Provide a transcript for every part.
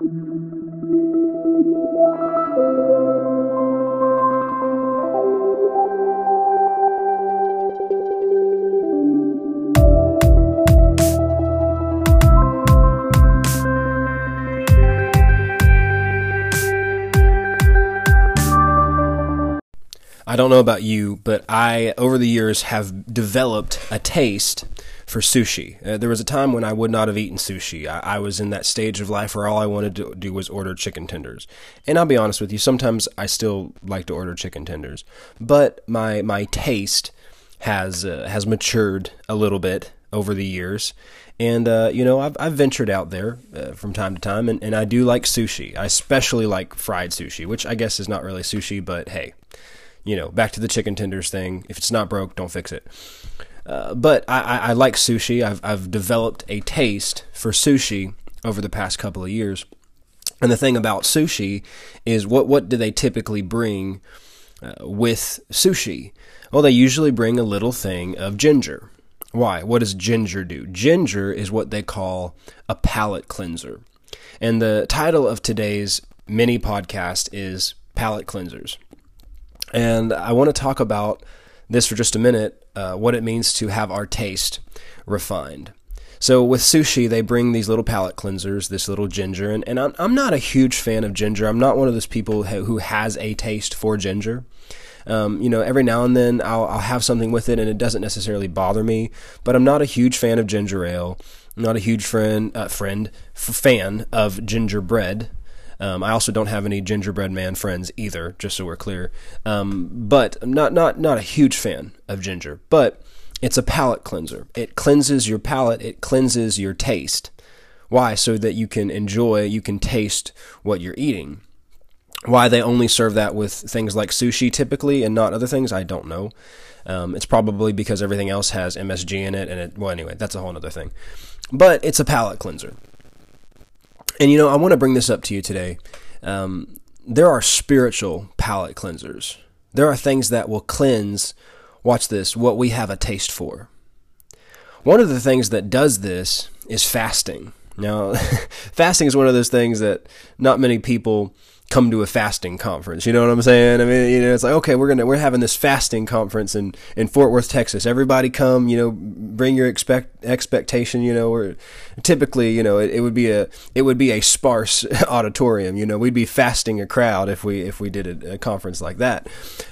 I don't know about you, but I, over the years, have developed a taste for sushi. Uh, there was a time when I would not have eaten sushi. I, I, was in that stage of life where all I wanted to do was order chicken tenders. And I'll be honest with you, sometimes I still like to order chicken tenders, but my my taste has uh, has matured a little bit over the years. And uh, you know, I've, I've ventured out there uh, from time to time, and, and I do like sushi. I especially like fried sushi, which I guess is not really sushi, but hey, you know, back to the chicken tenders thing. If it's not broke, don't fix it. Uh, but I, I, I, like sushi. I've, I've developed a taste for sushi over the past couple of years. And the thing about sushi is what, what do they typically bring uh, with sushi? Well, they usually bring a little thing of ginger. Why? What does ginger do? Ginger is what they call a palate cleanser. And the title of today's mini podcast is Palate Cleansers. And I want to talk about this for just a minute uh, what it means to have our taste refined. So with sushi, they bring these little palate cleansers, this little ginger, and, and I'm, I'm not a huge fan of ginger. I'm not one of those people who has a taste for ginger. Um, you know, every now and then I'll, I'll have something with it, and it doesn't necessarily bother me. But I'm not a huge fan of ginger ale. I'm not a huge friend, uh, friend, f- fan of gingerbread. Um, I also don't have any gingerbread man friends either, just so we're clear. Um, but I'm not not not a huge fan of ginger, but it's a palate cleanser. It cleanses your palate. It cleanses your taste. Why? So that you can enjoy, you can taste what you're eating. Why they only serve that with things like sushi typically and not other things, I don't know. Um, it's probably because everything else has MSG in it, and it, well, anyway, that's a whole other thing. But it's a palate cleanser. And you know, I want to bring this up to you today. Um, there are spiritual palate cleansers. There are things that will cleanse, watch this, what we have a taste for. One of the things that does this is fasting. Now, fasting is one of those things that not many people come to a fasting conference. You know what I'm saying? I mean, you know, it's like, okay, we're gonna we're having this fasting conference in in Fort Worth, Texas. Everybody come, you know, bring your expect expectation. You know, or typically, you know, it, it would be a it would be a sparse auditorium. You know, we'd be fasting a crowd if we if we did a, a conference like that.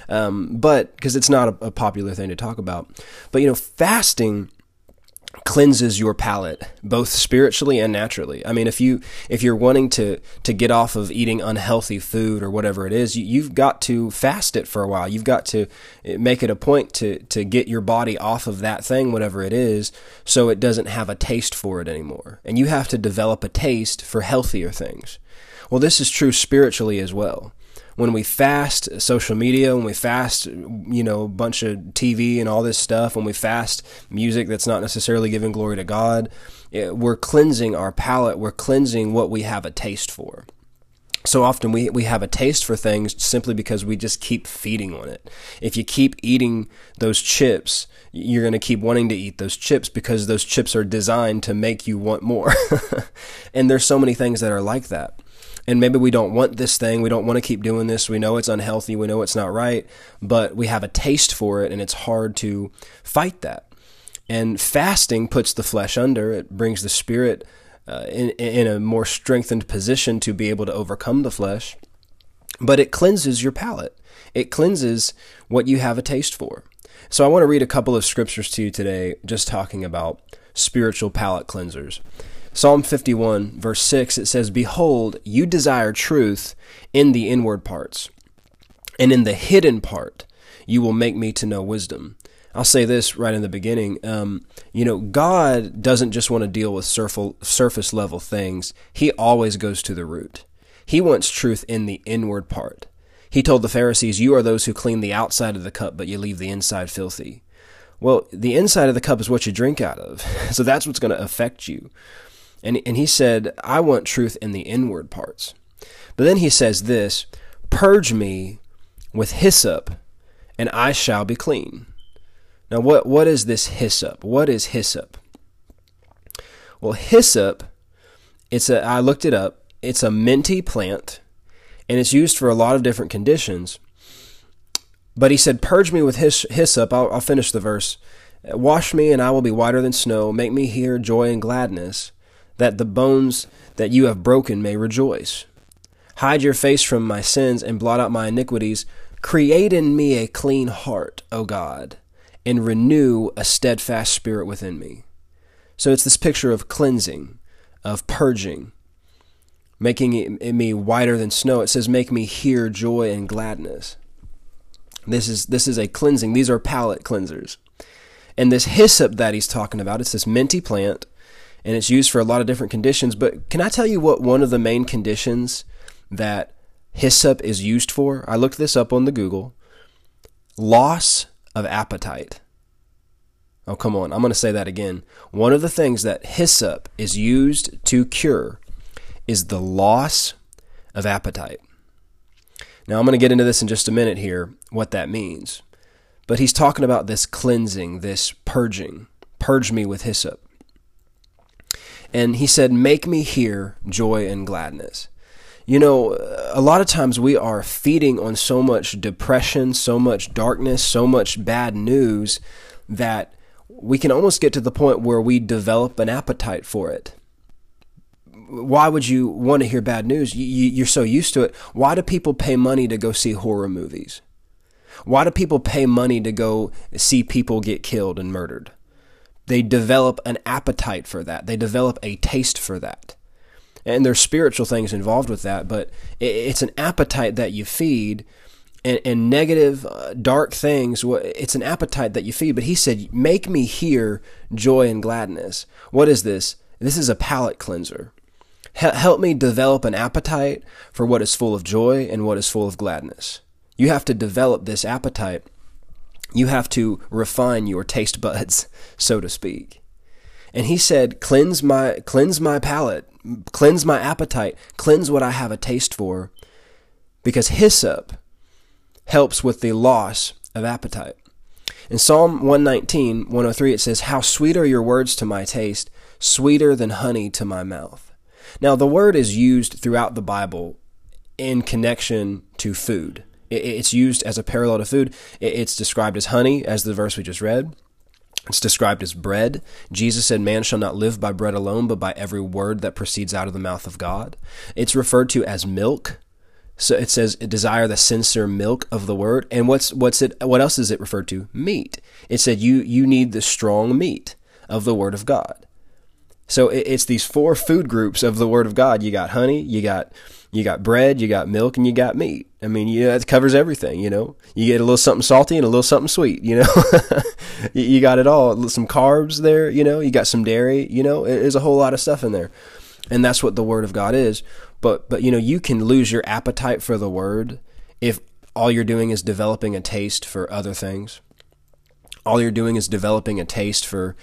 Um, but because it's not a, a popular thing to talk about, but you know, fasting cleanses your palate both spiritually and naturally. I mean, if you if you're wanting to to get off of eating unhealthy food or whatever it is, you, have got to fast it for a while. You've got to eh, make it a point to to get your body off of that thing, whatever it is, so it doesn't have a taste for it anymore. And you have to develop a taste for healthier things. Well, this is true spiritually as well when we fast social media, when we fast, you know, a bunch of TV and all this stuff, when we fast music that's not necessarily giving glory to God, eh, we're cleansing our palate. We're cleansing what we have a taste for. So often we, we have a taste for things simply because we just keep feeding on it. If you keep eating those chips, you're going to keep wanting to eat those chips because those chips are designed to make you want more. and there's so many things that are like that and maybe we don't want this thing, we don't want to keep doing this, we know it's unhealthy, we know it's not right, but we have a taste for it and it's hard to fight that. And fasting puts the flesh under, it brings the spirit uh, in, in a more strengthened position to be able to overcome the flesh, but it cleanses your palate. It cleanses what you have a taste for. So I want to read a couple of scriptures to you today, just talking about spiritual palate cleansers. Psalm 51, verse 6, it says, Behold, you desire truth in the inward parts, and in the hidden part you will make me to know wisdom. I'll say this right in the beginning. Um, you know, God doesn't just want to deal with surface level things, He always goes to the root. He wants truth in the inward part. He told the Pharisees, You are those who clean the outside of the cup, but you leave the inside filthy. Well, the inside of the cup is what you drink out of. So that's what's going to affect you. And, and he said, I want truth in the inward parts. But then he says this Purge me with hyssop, and I shall be clean. Now, what, what is this hyssop? What is hyssop? Well, hyssop, it's a, I looked it up. it's a minty plant, and it's used for a lot of different conditions. But he said, Purge me with hyssop. I'll, I'll finish the verse. Wash me, and I will be whiter than snow. Make me hear joy and gladness, that the bones that you have broken may rejoice. Hide your face from my sins and blot out my iniquities. Create in me a clean heart, O God, and renew a steadfast spirit within me. So it's this picture of cleansing, of purging, making me whiter than snow. It says, Make me hear joy and gladness. This is this is a cleansing. These are palate cleansers. And this hyssop that he's talking about, it's this minty plant, and it's used for a lot of different conditions. But can I tell you what one of the main conditions that hyssop is used for? I looked this up on the Google. Loss of appetite. Oh, come on. I'm going to say that again. One of the things that hyssop is used to cure is the loss of appetite. Now, I'm going to get into this in just a minute here, what that means. But he's talking about this cleansing, this purging. Purge me with hyssop. And he said, Make me hear joy and gladness. You know, a lot of times we are feeding on so much depression, so much darkness, so much bad news that we can almost get to the point where we develop an appetite for it why would you want to hear bad news? You, are so used to it. Why do people pay money to go see horror movies? Why do people pay money to go see people get killed and murdered? They develop an appetite for that. They develop a taste for that. And there's spiritual things involved with that, but it's an appetite that you feed. And, and negative, uh, dark things, it's an appetite that you feed. But he said, Make me hear joy and gladness. What is this? This is a palate cleanser help me develop an appetite for what is full of joy and what is full of gladness. You have to develop this appetite. You have to refine your taste buds, so to speak. And he said, "Cleanse my cleanse my palate, cleanse my appetite, cleanse what I have a taste for." Because hyssop helps with the loss of appetite. In Psalm 119, 103 it says, "How sweet are your words to my taste, sweeter than honey to my mouth." Now, the word is used throughout the Bible in connection to food. It's used as a parallel to food. It's described as honey, as the verse we just read. It's described as bread. Jesus said, Man shall not live by bread alone, but by every word that proceeds out of the mouth of God. It's referred to as milk. So it says, desire the sincere milk of the word. And what's what's it what else is it referred to? Meat. It said you you need the strong meat of the word of God. So it's these four food groups of the Word of God. You got honey, you got you got bread, you got milk, and you got meat. I mean, yeah, it covers everything. You know, you get a little something salty and a little something sweet. You know, you got it all. Some carbs there. You know, you got some dairy. You know, there's a whole lot of stuff in there, and that's what the Word of God is. But but you know, you can lose your appetite for the Word if all you're doing is developing a taste for other things. All you're doing is developing a taste for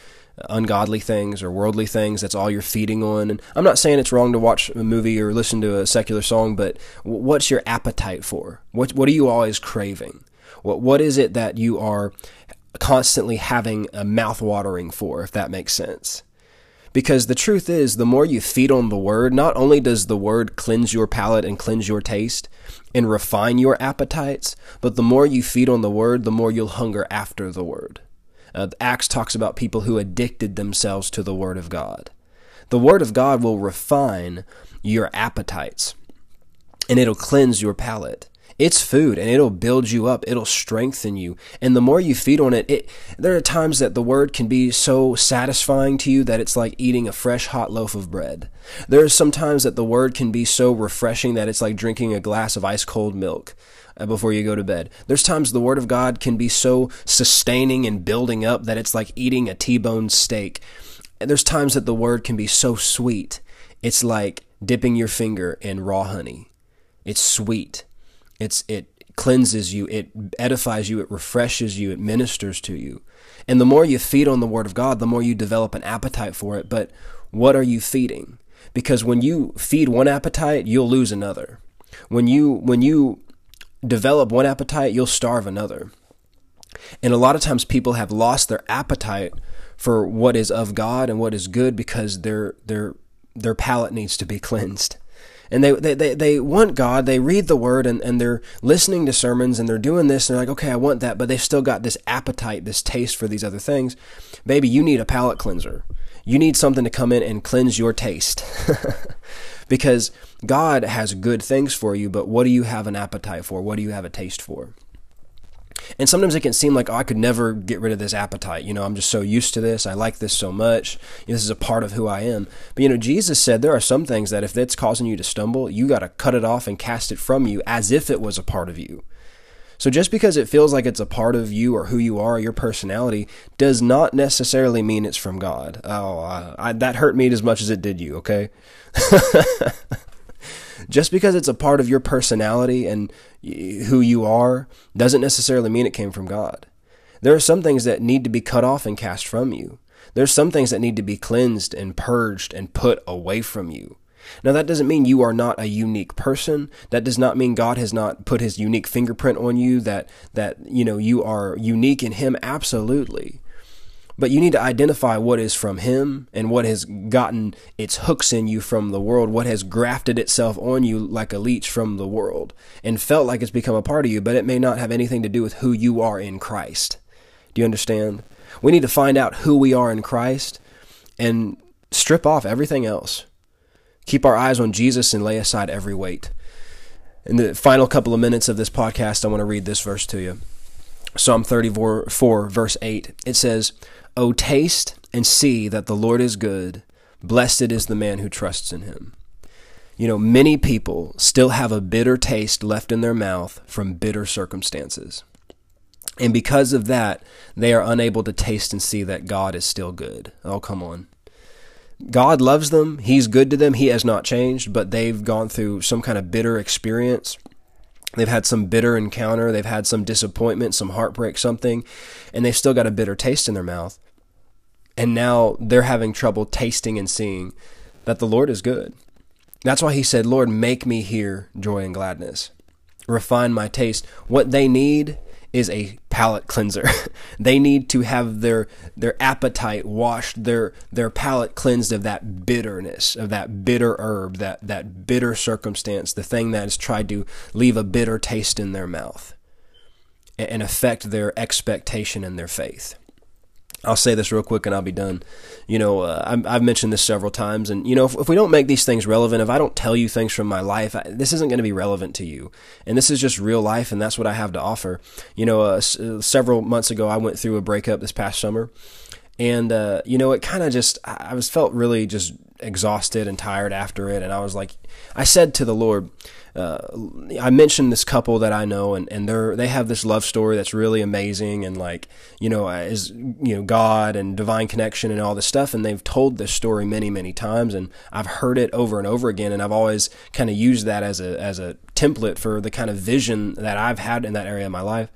ungodly things or worldly things. That's all you're feeding on. And I'm not saying it's wrong to watch a movie or listen to a secular song, but what's your appetite for? What what are you always craving? What what is it that you are constantly having a mouth watering for, if that makes sense? Because the truth is, the more you feed on the word, not only does the word cleanse your palate and cleanse your taste and refine your appetites, but the more you feed on the word, the more you'll hunger after the word. Uh, Acts talks about people who addicted themselves to the Word of God. The Word of God will refine your appetites and it'll cleanse your palate. It's food and it'll build you up. It'll strengthen you. And the more you feed on it, it there are times that the word can be so satisfying to you that it's like eating a fresh hot loaf of bread. There are some times that the word can be so refreshing that it's like drinking a glass of ice cold milk. Uh, before you go to bed. There's times the Word of God can be so sustaining and building up that it's like eating a T-bone steak. And there's times that the Word can be so sweet. It's like dipping your finger in raw honey. It's sweet. It's it cleanses you, it edifies you, it refreshes you, it ministers to you. And the more you feed on the Word of God, the more you develop an appetite for it. But what are you feeding? Because when you feed one appetite, you'll lose another. When you when you develop one appetite, you'll starve another. And a lot of times people have lost their appetite for what is of God and what is good because their their their palate needs to be cleansed. And they, they, they, they want God, they read the word and, and they're listening to sermons and they're doing this and they're like, okay, I want that, but they've still got this appetite, this taste for these other things. Baby, you need a palate cleanser. You need something to come in and cleanse your taste. because God has good things for you, but what do you have an appetite for? What do you have a taste for? And sometimes it can seem like, oh, I could never get rid of this appetite. You know, I'm just so used to this. I like this so much. You know, this is a part of who I am. But, you know, Jesus said there are some things that if it's causing you to stumble, you got to cut it off and cast it from you as if it was a part of you. So just because it feels like it's a part of you or who you are, your personality, does not necessarily mean it's from God. Oh, I, I, that hurt me as much as it did you, okay? just because it's a part of your personality and who you are doesn't necessarily mean it came from God. There are some things that need to be cut off and cast from you. There's some things that need to be cleansed and purged and put away from you. Now that doesn't mean you are not a unique person. That does not mean God has not put his unique fingerprint on you that that you know you are unique in him absolutely. But you need to identify what is from Him and what has gotten its hooks in you from the world, what has grafted itself on you like a leech from the world and felt like it's become a part of you, but it may not have anything to do with who you are in Christ. Do you understand? We need to find out who we are in Christ and strip off everything else. Keep our eyes on Jesus and lay aside every weight. In the final couple of minutes of this podcast, I want to read this verse to you. Psalm 34, verse 8. It says, O taste and see that the Lord is good. Blessed is the man who trusts in him. You know, many people still have a bitter taste left in their mouth from bitter circumstances. And because of that, they are unable to taste and see that God is still good. Oh, come on. God loves them. He's good to them. He has not changed, but they've gone through some kind of bitter experience. They've had some bitter encounter. They've had some disappointment, some heartbreak, something, and they've still got a bitter taste in their mouth. And now they're having trouble tasting and seeing that the Lord is good. That's why he said, Lord, make me hear joy and gladness. Refine my taste. What they need is a palate cleanser. they need to have their their appetite washed, their their palate cleansed of that bitterness, of that bitter herb, that that bitter circumstance, the thing that has tried to leave a bitter taste in their mouth and affect their expectation and their faith. I'll say this real quick and I'll be done. You know, uh, I've mentioned this several times, and you know, if, if, we don't make these things relevant, if I don't tell you things from my life, I, this isn't going to be relevant to you. And this is just real life, and that's what I have to offer. You know, uh, s- uh, several months ago, I went through a breakup this past summer, and uh, you know, it kind of just I was felt really just exhausted and tired after it, and I was like, I said to the Lord, uh, I mentioned this couple that I know, and and they're they have this love story that's really amazing, and like you know is you know God and divine connection and all this stuff, and they've told this story many many times, and I've heard it over and over again, and I've always kind of used that as a as a template for the kind of vision that I've had in that area of my life.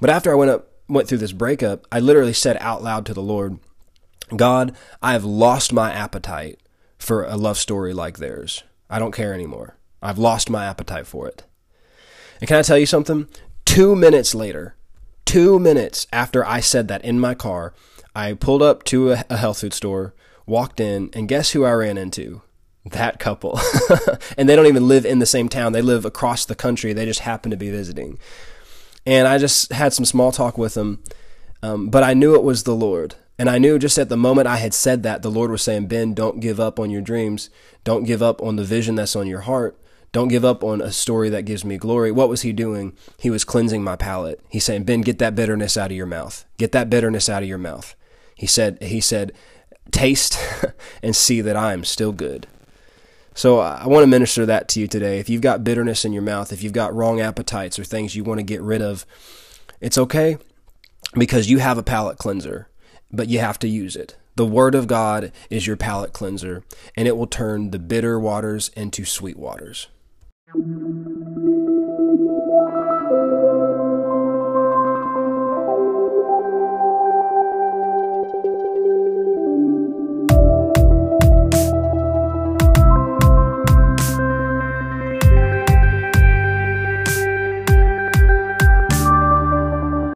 But after I went up went through this breakup, I literally said out loud to the Lord, God, I have lost my appetite for a love story like theirs. I don't care anymore. I've lost my appetite for it. And can I tell you something? Two minutes later, two minutes after I said that in my car, I pulled up to a, health food store, walked in, and guess who I ran into? That couple. and they don't even live in the same town. They live across the country. They just happen to be visiting. And I just had some small talk with them, um, but I knew it was the Lord. And I knew just at the moment I had said that, the Lord was saying, Ben, don't give up on your dreams. Don't give up on the vision that's on your heart. Don't give up on a story that gives me glory. What was he doing? He was cleansing my palate. He's saying, Ben, get that bitterness out of your mouth. Get that bitterness out of your mouth. He said, he said, taste and see that I am still good. So I want to minister that to you today. If you've got bitterness in your mouth, if you've got wrong appetites or things you want to get rid of, it's okay because you have a palate cleanser, but you have to use it. The Word of God is your palate cleanser, and it will turn the bitter waters into sweet waters.